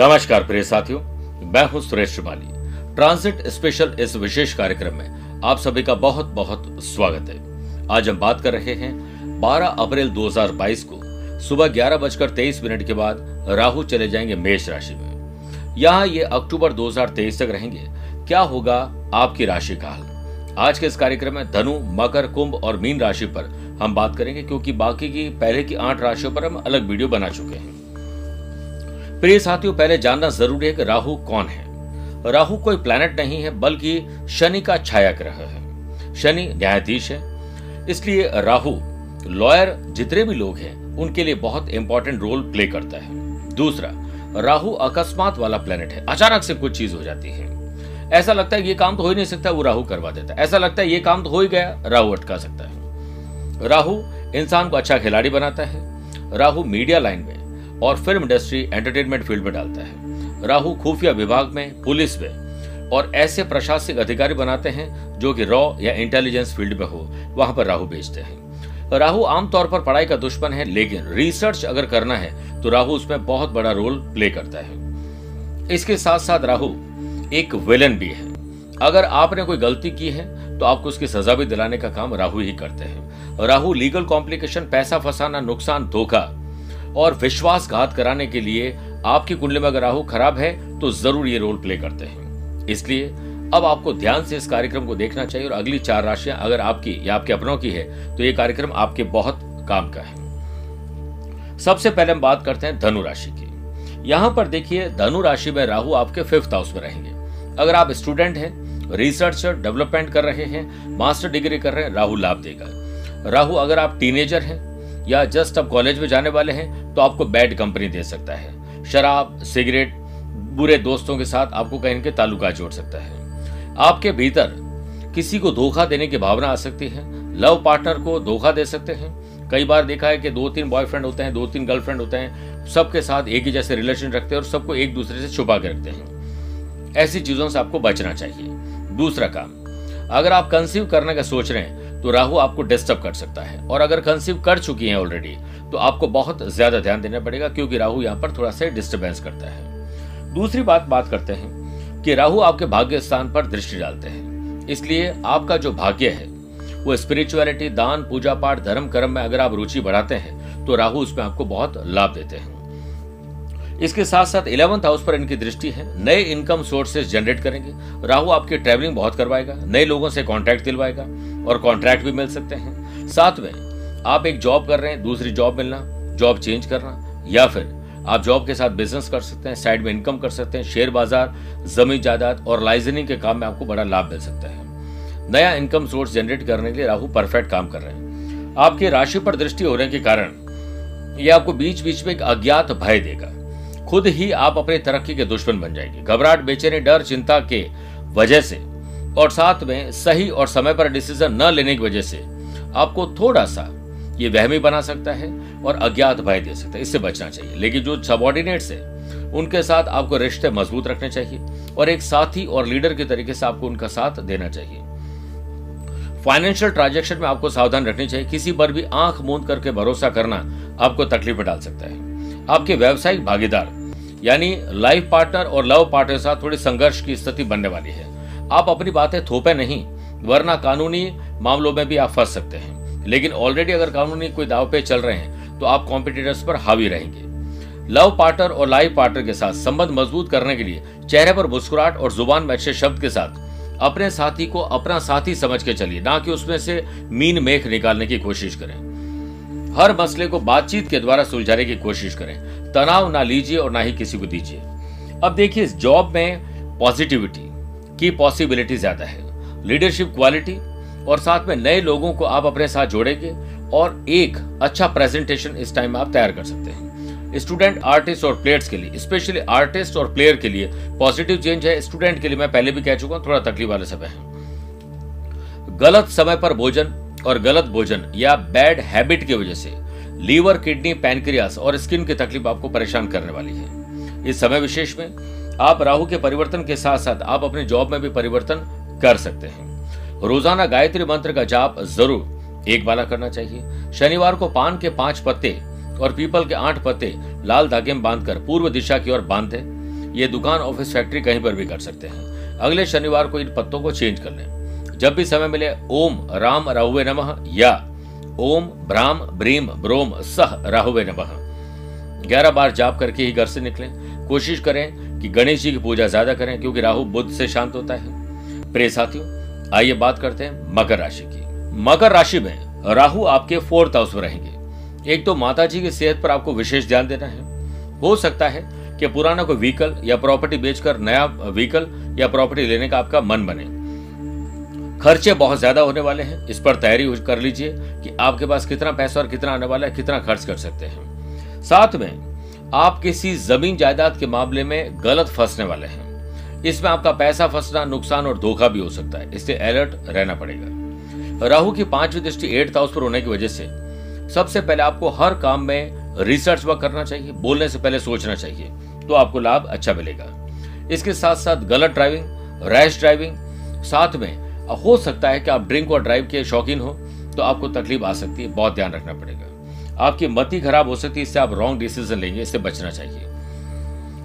नमस्कार प्रिय साथियों, मैं हूँ सुरेश श्रिवाली ट्रांसिट स्पेशल इस विशेष कार्यक्रम में आप सभी का बहुत बहुत स्वागत है। आज हम बात कर रहे हैं 12 अप्रैल 2022 को सुबह ग्यारह बजकर तेईस मिनट के बाद राहु चले जाएँगे मेष राशि में। यहाँ ये अक्टूबर 2023 तक रहेंगे। क्या होगा आपकी राशि का हाल? आज के इस कार्यक्रम में धनु, मकर, कुंभ और मीन राशि पर हम बात करेंगे, क्योंकि बाकी की पहले की आठ राशियों पर हम अलग वीडियो बना चुके हैं। प्रिय साथियों, पहले जानना ज़रूरी है कि राहु कौन है। राहु कोई प्लैनेट नहीं है, बल्कि शनि का छाया ग्रह है। शनि न्यायाधीश है। इसलिए राहु लॉयर जितने भी लोग हैं, उनके लिए बहुत इंपॉर्टेंट रोल प्ले करता है। दूसरा, राहु अकस्मात वाला प्लेनेट है। अचानक से कुछ चीज़ हो जाती है। ऐसा लगता है ये काम तो हो ही नहीं सकता, वो राहु करवा देता है। ऐसा लगता है ये काम तो हो ही गया, राहु अटका सकता है। राहु इंसान को अच्छा खिलाड़ी बनाता है। राहु मीडिया लाइन में और फ़िल्म इंडस्ट्री एंटरटेनमेंट फ़ील्ड में डालता है। राहु खुफिया विभाग में, पुलिस में, और ऐसे प्रशासनिक अधिकारी बनाते हैं जो कि रॉ या इंटेलिजेंस फ़ील्ड में हो, वहाँ पर राहु भेजते हैं। राहु आमतौर पर पढ़ाई का दुश्मन है, लेकिन रिसर्च अगर करना है तो राहु उसमें बहुत बड़ा रोल प्ले करता है। इसके साथ साथ राहु एक विलन भी है। अगर आपने कोई गलती की है तो आपको उसकी सजा भी दिलाने का काम राहु ही करते हैं। राहु लीगल कॉम्प्लिकेशन, पैसा फंसाना, नुकसान, धोखा और विश्वासघात कराने के लिए आपकी कुंडली में अगर राहु खराब है तो ज़रूर ये रोल प्ले करते हैं। इसलिए अब आपको ध्यान से इस कार्यक्रम को देखना चाहिए और अगली चार राशियाँ अगर आपकी या आपके अपनों की है तो ये कार्यक्रम आपके बहुत काम का है। सबसे पहले हम बात करते हैं धनु राशि की। यहाँ पर देखिए, धनु राशि में राहु आपके फिफ्थ हाउस में रहेंगे। अगर आप स्टूडेंट हैं रिसर्चर डेवलपमेंट कर रहे हैं मास्टर डिग्री कर रहे हैं, राहु लाभ देगा। राहु अगर आप टीनेजर हैं या जस्ट अब कॉलेज में जाने वाले हैं तो आपको बैड कंपनी दे सकता है। शराब, सिगरेट, बुरे दोस्तों के साथ आपको कहीं के ताल्लुका जोड़ सकता है। आपके भीतर किसी को धोखा देने की भावना आ सकती है। लव पार्टनर को धोखा दे सकते हैं। कई बार देखा है कि दो तीन बॉयफ्रेंड होते हैं दो तीन गर्लफ्रेंड होते हैं, सबके साथ एक ही जैसे रिलेशन रखते हैं और सबको एक दूसरे से छुपा के रखते हैं। ऐसी चीज़ों से आपको बचना चाहिए। दूसरा काम, अगर आप कंसीव करने का सोच रहे हैं तो राहु आपको डिस्टर्ब कर सकता है। और अगर कंसीव कर चुकी हैं ऑलरेडी तो आपको बहुत ज़्यादा ध्यान देना पड़ेगा क्योंकि राहु यहाँ पर थोड़ा सा डिस्टर्बेंस करता है। दूसरी बात बात करते हैं कि राहु आपके भाग्य स्थान पर दृष्टि डालते हैं। इसलिए आपका जो भाग्य है, वो स्पिरिचुअलिटी दान, पूजा पाठ, धर्म, कर्म में अगर आप रुचि बढ़ाते हैं तो राहु उसमें आपको बहुत लाभ देते हैं। इसके साथ साथ इलेवंथ हाउस पर इनकी दृष्टि है। नए इनकम सोर्सेज जनरेट करेंगे। राहु आपकी ट्रेवलिंग बहुत करवाएगा। नए लोगों से कॉन्ट्रैक्ट दिलवाएगा और कॉन्ट्रैक्ट भी मिल सकते हैं। साथ में आप एक जॉब कर रहे हैं, दूसरी जॉब मिलना जॉब चेंज करना, या फिर आप जॉब के साथ बिज़नेस कर सकते हैं साइड में इनकम कर सकते हैं शेयर बाज़ार, ज़मीन जायदाद और लाइजनिंग के काम में आपको बड़ा लाभ मिल सकता है। नया इनकम सोर्स जनरेट करने के लिए राहु परफेक्ट काम कर रहे हैं। आपकी राशि पर दृष्टि होने के कारण यह आपको बीच बीच में एक अज्ञात भय देगा। खुद ही आप अपनी तरक्की के दुश्मन बन जाएँगे। घबराहट, बेचैनी, डर, चिंता के वजह से। और साथ में सही और समय पर डिसीज़न न लेने की वजह से आपको थोड़ा सा ये वहमी बना सकता है और अज्ञात भय दे सकता है। इससे बचना चाहिए। लेकिन जो सबॉर्डिनेट्स है, उनके साथ आपको रिश्ते मज़बूत रखने चाहिए और एक साथी और लीडर के तरीके से आपको उनका साथ देना चाहिए। फाइनेंशियल ट्रांजेक्शन में आपको सावधान रखनी चाहिए। किसी पर भी आँख मूंद करके भरोसा करना आपको तकलीफ़ में डाल सकता है। आपके व्यवसायिक भागीदार यानी लाइफ पार्टनर और लव पार्टनर के साथ थोड़ी संघर्ष की स्थिति बनने वाली है। आप अपनी बातें थोपे नहीं, वरना कानूनी मामलों में भी आप फंस सकते हैं। लेकिन ऑलरेडी अगर कानूनी कोई दाव पे चल रहे हैं तो आप कॉम्पिटिटर्स पर हावी रहेंगे। लव पार्टनर और लाइफ पार्टनर के साथ संबंध मज़बूत करने के लिए चेहरे पर मुस्कुराहट और ज़ुबान में अच्छे शब्द के साथ अपने साथी को अपना साथी समझ के चलिए, ना कि उसमें से मीन मेख निकालने की कोशिश करें। हर मसले को बातचीत के द्वारा सुलझाने की कोशिश करें। तनाव ना लीजिए और ना ही किसी को दीजिए। अब देखिए, इस जॉब में पॉजिटिविटी की पॉसिबिलिटी ज़्यादा है। लीडरशिप क्वालिटी और साथ में नए लोगों को आप अपने साथ जोड़ेंगे और एक अच्छा प्रेजेंटेशन इस टाइम आप तैयार कर सकते हैं। स्टूडेंट आर्टिस्ट और प्लेयर्स के लिए स्पेशली आर्टिस्ट और प्लेयर के लिए पॉजिटिव चेंज है। स्टूडेंट के लिए मैं पहले भी कह चुका हूँ, थोड़ा तकलीफ़ वाले समय है। गलत समय पर भोजन और गलत भोजन या बैड हैबिट की वजह से लीवर, किडनी, पैनक्रियास और स्किन की तकलीफ़ आपको परेशान करने वाली है। इस समय विशेष में आप राहु के परिवर्तन के साथ साथ आप अपने जॉब में भी परिवर्तन कर सकते हैं। रोज़ाना गायत्री मंत्र का जाप ज़रूर एक बाला करना चाहिए। शनिवार को पान के पाँच पत्ते और पीपल के आठ पत्ते लाल धागे में बांधकर पूर्व दिशा की ओर बाँध दें ये दुकान, ऑफ़िस, फैक्ट्री कहीं पर भी कर सकते हैं। अगले शनिवार को इन पत्तों को चेंज कर लें। जब भी समय मिले, ओम राम राहुवे नमः, या ओम ब्राम ब्रीम ब्रोम सह राहुवे नमः। ग्यारह बार जाप करके ही घर से निकलें। कोशिश करें कि गणेश जी की पूजा ज़्यादा करें, क्योंकि राहु बुद्ध से शांत होता है। प्रिय साथियों, आइए बात करते हैं मकर राशि की। मकर राशि में राहु आपके फोर्थ हाउस में रहेंगे। एक तो माता जी की सेहत पर आपको विशेष ध्यान देना है। हो सकता है कि पुराना कोई व्हीकल या प्रॉपर्टी बेचकर नया व्हीकल या प्रॉपर्टी लेने का आपका मन बने। खर्चे बहुत ज़्यादा होने वाले हैं। इस पर तैयारी कर लीजिए कि आपके पास कितना पैसा और कितना आने वाला है, कितना खर्च कर सकते हैं। साथ में, आप किसी ज़मीन जायदाद के मामले में गलत फंसने वाले हैं। इसमें आपका पैसा फंसना, नुकसान और धोखा भी हो सकता है। इससे अलर्ट रहना पड़ेगा। राहु की पांचवी दृष्टि एट हाउस पर होने की वजह से सबसे पहले आपको हर काम में रिसर्च वर्क करना चाहिए, बोलने से पहले सोचना चाहिए तो आपको लाभ अच्छा मिलेगा। इसके साथ साथ गलत ड्राइविंग रैश ड्राइविंग साथ में हो सकता है कि आप ड्रिंक और ड्राइव के शौकीन हो तो आपको तकलीफ़ आ सकती है, बहुत ध्यान रखना पड़ेगा। आपकी मति खराब हो सकती है, इससे आप रॉन्ग डिसीज़न लेंगे, इससे बचना चाहिए।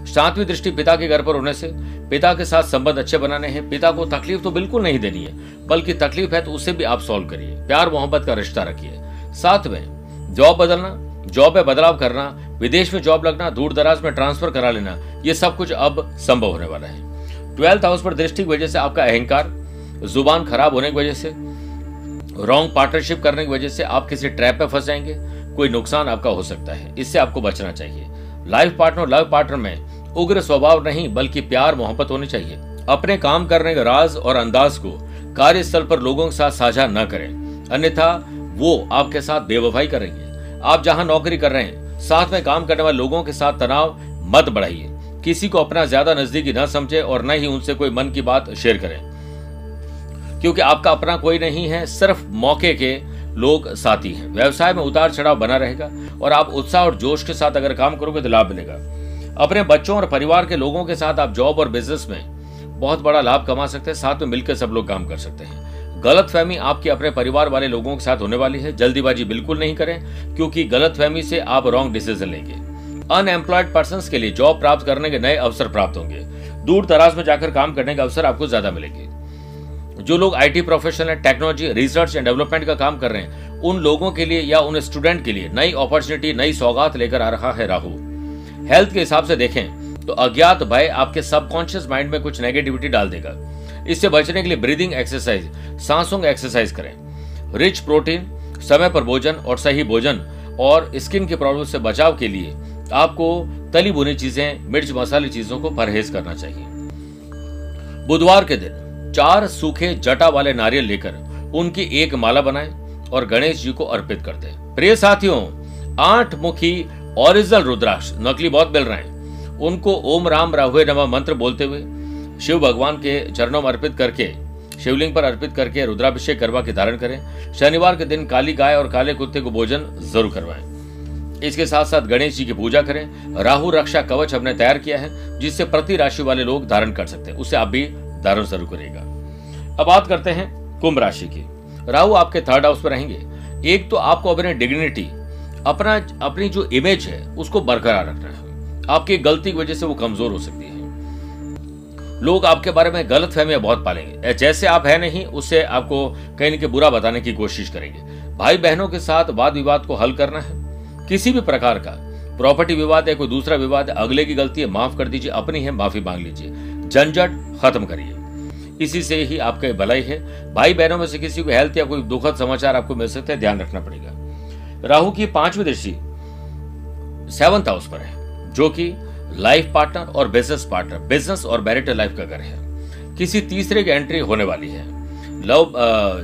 सातवीं दृष्टि पिता के घर पर होने से, पिता के साथ संबंध अच्छे बनाने हैं, पिता को तकलीफ़ तो बिल्कुल नहीं देनी है, बल्कि तकलीफ़ है तो उसे भी आप सॉल्व करिए। प्यार, मोहब्बत का रिश्ता रखिए। साथ में जॉब बदलना जॉब में बदलाव करना, विदेश में जॉब लगना दूर दराज में ट्रांसफ़र करा लेना, ये सब कुछ अब संभव होने वाला है। ट्वेल्थ हाउस पर दृष्टि की वजह से आपका अहंकार ज़ुबान खराब होने की वजह से रॉन्ग पार्टनरशिप करने की वजह से आप किसी ट्रैप में फंस जाएँगे, कोई नुकसान आपका हो सकता है, इससे आपको बचना चाहिए। लाइफ पार्टनर लव पार्टनर में उग्र स्वभाव नहीं, बल्कि प्यार, मोहब्बत होनी चाहिए। अपने काम करने के राज और अंदाज को कार्यस्थल पर लोगों के साथ साझा न करें। अन्यथा वो आपके साथ बेवफाई करेंगे। आप जहाँ नौकरी कर रहे हैं, साथ में काम करने वाले लोगों के साथ तनाव मत बढ़ाइए। किसी को अपना ज़्यादा नजदीकी न समझे और न ही उनसे कोई मन की बात शेयर करें। क्योंकि आपका अपना कोई नहीं है, सिर्फ़ मौके के लोग साथी हैं। व्यवसाय में उतार चढ़ाव बना रहेगा और आप उत्साह और जोश के साथ अगर काम करोगे तो लाभ मिलेगा। अपने बच्चों और परिवार के लोगों के साथ आप जॉब और बिज़नेस में बहुत बड़ा लाभ कमा सकते हैं, साथ में मिलकर सब लोग काम कर सकते हैं। गलत फहमी आपके अपने परिवार वाले लोगों के साथ होने वाली है, जल्दीबाजी बिल्कुल नहीं करें, क्योंकि गलत फहमी से आप रॉन्ग डिसीज़न लेंगे। अनएम्प्लॉयड पर्सन के लिए जॉब प्राप्त करने के नए अवसर प्राप्त होंगे। दूर दराज में जाकर काम करने के अवसर आपको ज़्यादा मिलेंगे। जो लोग आईटी प्रोफेशनल है टेक्नोलॉजी रिसर्च एंड डेवलपमेंट का काम कर रहे हैं, उन लोगों के लिए या उन स्टूडेंट के लिए नई अपॉर्चुनिटी नई सौगात लेकर आ रहा है राहु हेल्थ के हिसाब से देखें तो अज्ञात भय आपके सबकॉन्शियस माइंड में कुछ नेगेटिविटी डाल देगा। इससे बचने के लिए ब्रीदिंग एक्सरसाइज सांसों एक्सरसाइज करें। रिच प्रोटीन समय पर भोजन और सही भोजन और स्किन की प्रॉब्लम से बचाव के लिए आपको तली बुनी चीज़ें, मिर्च मसाले चीज़ों को परहेज करना चाहिए। बुधवार के दिन चार सूखे जटा वाले नारियल लेकर उनकी एक माला बनाए और गणेश जी को अर्पित कर दे प्रिय साथियों, आठ मुखी ओरिजिनल रुद्राक्ष नकली बहुत मिल रहे हैं। उनको ओम राम राहुए नमा मंत्र बोलते हुए शिव भगवान के चरणों में अर्पित करके, शिवलिंग पर अर्पित करके रुद्राभिषेक करवा के धारण करें। शनिवार के दिन काली गाय और काले कुत्ते को भोजन ज़रूर करवाएँ। इसके साथ साथ गणेश जी की पूजा करें। राहु रक्षा कवच हमने तैयार किया है, जिससे प्रति राशि वाले लोग धारण कर सकते हैं। उसे आप भी धारण ज़रूर करेगा अब बात करते हैं कुंभ राशि की। राहु आपके थर्ड हाउस में रहेंगे। एक तो आपको अपने डिग्निटी अपना, अपनी जो इमेज है, उसको बरकरार रखना है। आपकी गलती की वजह से वो कमज़ोर हो सकती है। लोग आपके बारे में गलत फहमियाँ बहुत पालेंगे। जैसे आप है नहीं, उससे आपको कहीं न कहीं बुरा बताने की कोशिश करेंगे। भाई बहनों के साथ वाद विवाद को हल करना है। किसी भी प्रकार का प्रॉपर्टी विवाद है, कोई दूसरा विवाद है, अगले की गलती है, माफ़ कर दीजिए, अपनी है, माफ़ी मांग लीजिए। झंझट खत्म करिए। इसी से ही आपका भलाई है। भाई बहनों में से किसी को हेल्थ या कोई दुखद समाचार आपको मिल सकते हैं, ध्यान रखना पड़ेगा। राहु की पांचवी दृष्टि सेवंथ हाउस पर है, जो कि लाइफ पार्टनर और बिज़नेस पार्टनर बिज़नेस और मैरिटल लाइफ का घर है। किसी तीसरे की एंट्री होने वाली है। लव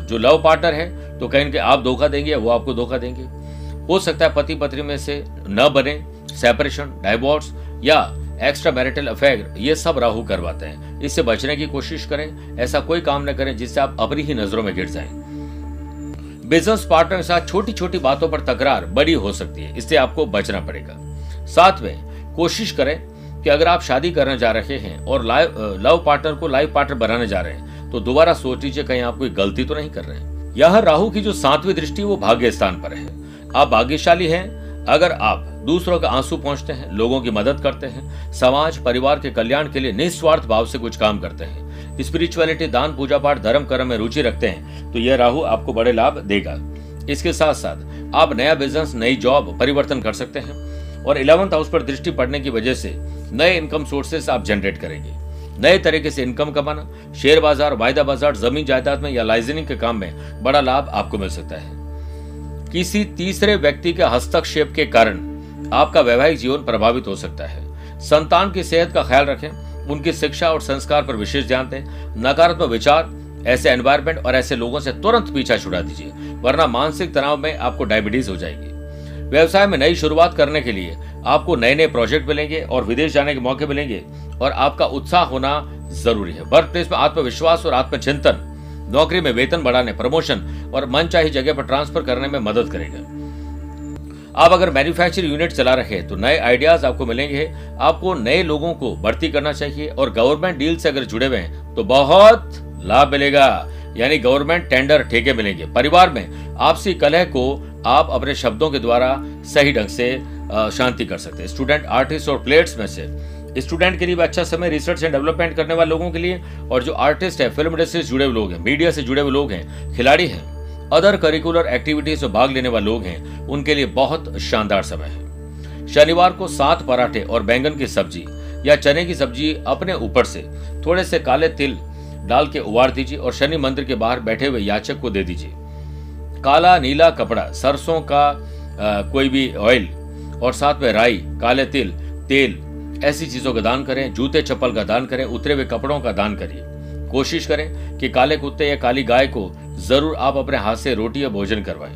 जो लव पार्टनर है तो कहीं आप धोखा देंगे या वो आपको धोखा देंगे। हो सकता है पति पत्नी में से न बने सेपरेशन डाइवोर्स या एक्स्ट्रा मैरिटल अफेयर ये सब राहु करवाते हैं। इससे बचने की कोशिश करें, ऐसा कोई काम न करें जिससे आप अपनी ही नज़रों में गिर जाएँ। बिज़नेस पार्टनर के साथ छोटी छोटी बातों पर तकरार बड़ी हो सकती है, इससे आपको बचना पड़ेगा। साथ में कोशिश करें कि अगर आप शादी करने जा रहे हैं और लाइव लव पार्टनर को लाइफ पार्टनर बनाने जा रहे हैं तो दोबारा सोच लीजिए कहीं आप कोई गलती तो नहीं कर रहे हैं। यह राहु की जो सातवीं दृष्टि वो भाग्य स्थान पर है। आप भाग्यशाली हैं, अगर आप दूसरों के आँसू पहुँचते हैं, लोगों की मदद करते हैं, समाज, परिवार के कल्याण के लिए निस्वार्थ भाव से कुछ काम करते हैं। स्पिरिचुअलिटी, दान, पूजा पाठ, धर्म, कर्म में रुचि रखते हैं तो यह राहु आपको बड़े लाभ देगा। इसके साथ साथ आप नया बिज़नेस नई जॉब परिवर्तन कर सकते हैं और इलेवंथ हाउस पर दृष्टि पड़ने की वजह से नए इनकम सोर्सेस आप जनरेट करेंगे। नए तरीके से इनकम कमाना शेयर बाज़ार, वायदा बाज़ार, ज़मीन जायदाद में या लाइजनिंग के काम में बड़ा लाभ आपको मिल सकता है। किसी तीसरे व्यक्ति के हस्तक्षेप के कारण आपका वैवाहिक जीवन प्रभावित हो सकता है। संतान की सेहत का ख्याल रखें, उनकी शिक्षा और संस्कार पर विशेष ध्यान दें, नकारात्मक विचार, ऐसे एनवायरमेंट और ऐसे लोगों से तुरंत पीछा छुड़ा दीजिए, वरना मानसिक तनाव में आपको डायबिटीज़ हो जाएगी। व्यवसाय में नई शुरुआत करने के लिए आपको नए नए प्रोजेक्ट मिलेंगे और विदेश जाने के मौके मिलेंगे और आपका उत्साह होना ज़रूरी है। वर्क प्लेस में आत्मविश्वास और आत्मचिंतन, नौकरी में वेतन बढ़ाने, प्रमोशन और मन चाही जगह पर ट्रांसफ़र करने में मदद करेगा। आप अगर मैन्युफैक्चरिंग यूनिट चला रहे हैं तो नए आइडियाज़ आपको मिलेंगे। आपको नए लोगों को भर्ती करना चाहिए और गवर्नमेंट डील से अगर जुड़े हुए हैं तो बहुत लाभ मिलेगा। यानी गवर्नमेंट टेंडर ठेके मिलेंगे। परिवार में आपसी कलह को आप अपने शब्दों के द्वारा सही ढंग से शांति कर सकते हैं। स्टूडेंट आर्टिस्ट और प्लेयर्स में से। स्टूडेंट के लिए भी अच्छा समय रिसर्च एंड डेवलपमेंट करने वाले लोगों के लिए। और जो आर्टिस्ट है फ़िल्म इंडस्ट्री से जुड़े हुए लोग हैं मीडिया से जुड़े हुए लोग हैं, खिलाड़ी हैं अदर करिकुलर एक्टिविटीज़ में भाग लेने वाले लोग हैं उनके लिए बहुत शानदार समय है। शनिवार को सात पराठे और बैंगन की सब्ज़ी या चने की सब्ज़ी अपने ऊपर से थोड़े से काले तिल डाल के उबार दीजिए और शनि मंदिर के बाहर बैठे हुए याचक को दे दीजिए। काला नीला कपड़ा सरसों का आ, कोई भी ऑयल और साथ में राई काले तिल तेल ऐसी चीज़ों का दान करें जूते चप्पल का दान करें उतरे हुए कपड़ों का दान करिए। कोशिश करें कि काले कुत्ते या काली गाय को ज़रूर आप अपने हाथ से रोटी या भोजन करवाएँ।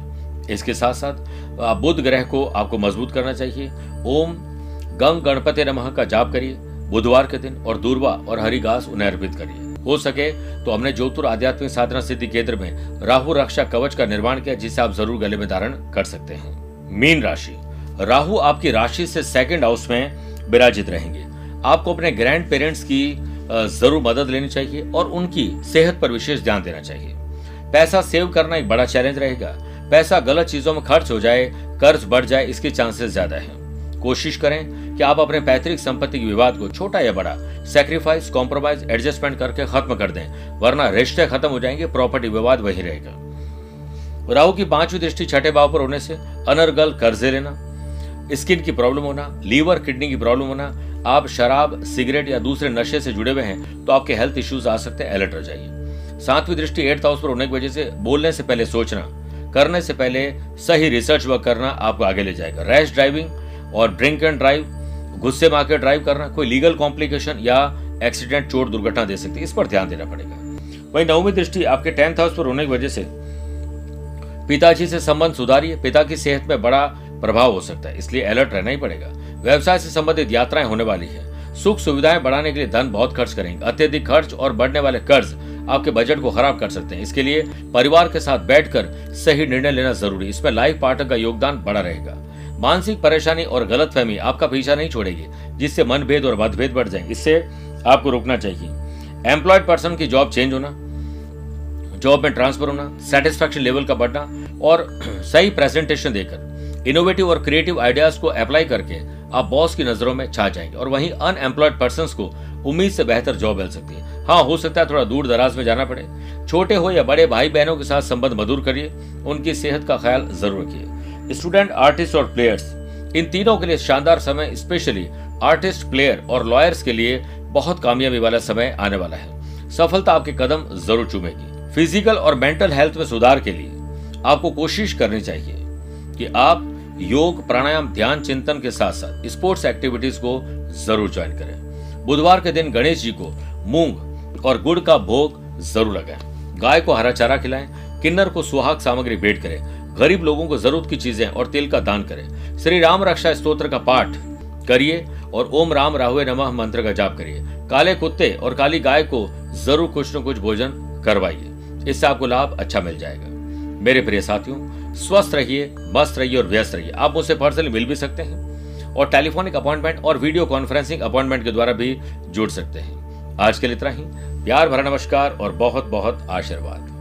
इसके साथ साथ बुद्ध ग्रह को आपको मज़बूत करना चाहिए। ओम गंग गणपति नमः का जाप करिए। बुधवार के दिन और दूरवा और हरी घास उन्हें अर्पित करिए। हो सके तो हमने जोधपुर आध्यात्मिक साधना सिद्धि केंद्र में राहु रक्षा कवच का निर्माण किया, जिसे आप ज़रूर गले में धारण कर सकते हैं। मीन राशि। राहु आपकी राशि से सेकंड हाउस में विराजित रहेंगे। आपको अपने ग्रैंड पेरेंट्स की ज़रूर मदद लेनी चाहिए और उनकी सेहत पर विशेष ध्यान देना चाहिए। पैसा सेव करना एक बड़ा चैलेंज रहेगा। पैसा गलत चीज़ों में खर्च हो जाए, कर्ज बढ़ जाए, इसके चांसेस ज़्यादा है। कोशिश करें कि आप अपने पैतृक संपत्ति के विवाद को छोटा या बड़ा सेक्रीफाइस कॉम्प्रोमाइज एडजस्टमेंट करके खत्म कर दें, वरना रिश्ते खत्म हो जाएँगे प्रॉपर्टी विवाद वही रहेगा। राहु की पांचवी दृष्टि छठे भाव पर होने से, अनर्गल कर्जे लेना स्किन की प्रॉब्लम होना लीवर किडनी की प्रॉब्लम होना, आप शराब सिगरेट या दूसरे नशे से जुड़े हुए हैं तो आपके हेल्थ इश्यूज़ आ सकते हैं अलर्ट रह जाइए। सातवीं दृष्टि एट्थ हाउस पर होने की वजह से बोलने से पहले सोचना, करने से पहले सही रिसर्च वर्क करना आपको आगे ले जाएगा। रैश ड्राइविंग और ड्रिंक एंड ड्राइव गुस्से में आकर ड्राइव करना कोई लीगल कॉम्प्लिकेशन या एक्सीडेंट चोट, दुर्घटना दे सकती है। इस पर ध्यान देना पड़ेगा। वही नौवीं दृष्टि आपके टेंथ हाउस पर होने की वजह से पिताजी से संबंध सुधारिए। पिता की सेहत में बड़ा प्रभाव हो सकता है, इसलिए अलर्ट रहना ही पड़ेगा। व्यवसाय से संबंधित यात्राएँ होने वाली है। सुख सुविधाएँ बढ़ाने के लिए धन बहुत खर्च करेंगे। अत्यधिक खर्च और बढ़ने वाले कर्ज आपके बजट को खराब कर सकते हैं। इसके लिए परिवार के साथ बैठकर सही निर्णय लेना ज़रूरी इसमें लाइफ पार्टनर का योगदान बड़ा रहेगा। मानसिक परेशानी और गलत फहमी आपका पीछा नहीं छोड़ेगी, जिससे मनभेद और मतभेद बढ़ जाएँगे। इससे आपको रोकना चाहिए। एम्प्लॉयड पर्सन की जॉब चेंज होना जॉब में ट्रांसफ़र होना सेटिस्फेक्शन लेवल का बढ़ना और सही प्रेजेंटेशन देकर इनोवेटिव और क्रिएटिव आइडियाज़ को अप्लाई करके आप बॉस की नज़रों में छा जाएँगे और वहीं अनएम्प्लॉयड पर्सन को उम्मीद से बेहतर जॉब मिल सकती है। हाँ हो सकता है थोड़ा दूर दराज में जाना पड़े। छोटे हो या बड़े भाई बहनों के साथ संबंध मधुर करिए। उनकी सेहत का ख्याल ज़रूर रखिए। स्टूडेंट आर्टिस्ट और प्लेयर्स इन तीनों के लिए शानदार समय स्पेशली आर्टिस्ट प्लेयर और लॉयर्स के लिए बहुत कामयाबी वाला समय आने वाला है। सफलता आपके कदम ज़रूर चूमेगी। फ़िज़िकल और मेंटल हेल्थ में सुधार के लिए आपको कोशिश करनी चाहिए कि आप योग, प्राणायाम, ध्यान, चिंतन के साथ साथ स्पोर्ट्स एक्टिविटीज़ को ज़रूर ज्वाइन करें। बुधवार के दिन गणेश जी को मूंग और गुड़ का भोग ज़रूर लगाएँ। गाय को हरा चारा खिलाएँ, किन्नर को सुहाग सामग्री भेंट करें, गरीब लोगों को ज़रूरत की चीज़ें और तेल का दान करें। श्री राम रक्षा स्त्रोत्र का पाठ करिए और ओम राम राहुए नमः मंत्र का जाप करिए। काले कुत्ते और काली गाय को ज़रूर कुछ न कुछ भोजन करवाइए। इससे आपको लाभ अच्छा मिल जाएगा। मेरे प्रिय साथियों स्वस्थ रहिए, मस्त रहिए और व्यस्त रहिए। आप मुझसे पर्सनली मिल भी सकते हैं और टेलीफोनिक अपॉइंटमेंट और वीडियो कॉन्फ्रेंसिंग अपॉइंटमेंट के द्वारा भी जुड़ सकते हैं। आज के लिए इतना ही। प्यार भरा नमस्कार और बहुत बहुत आशीर्वाद।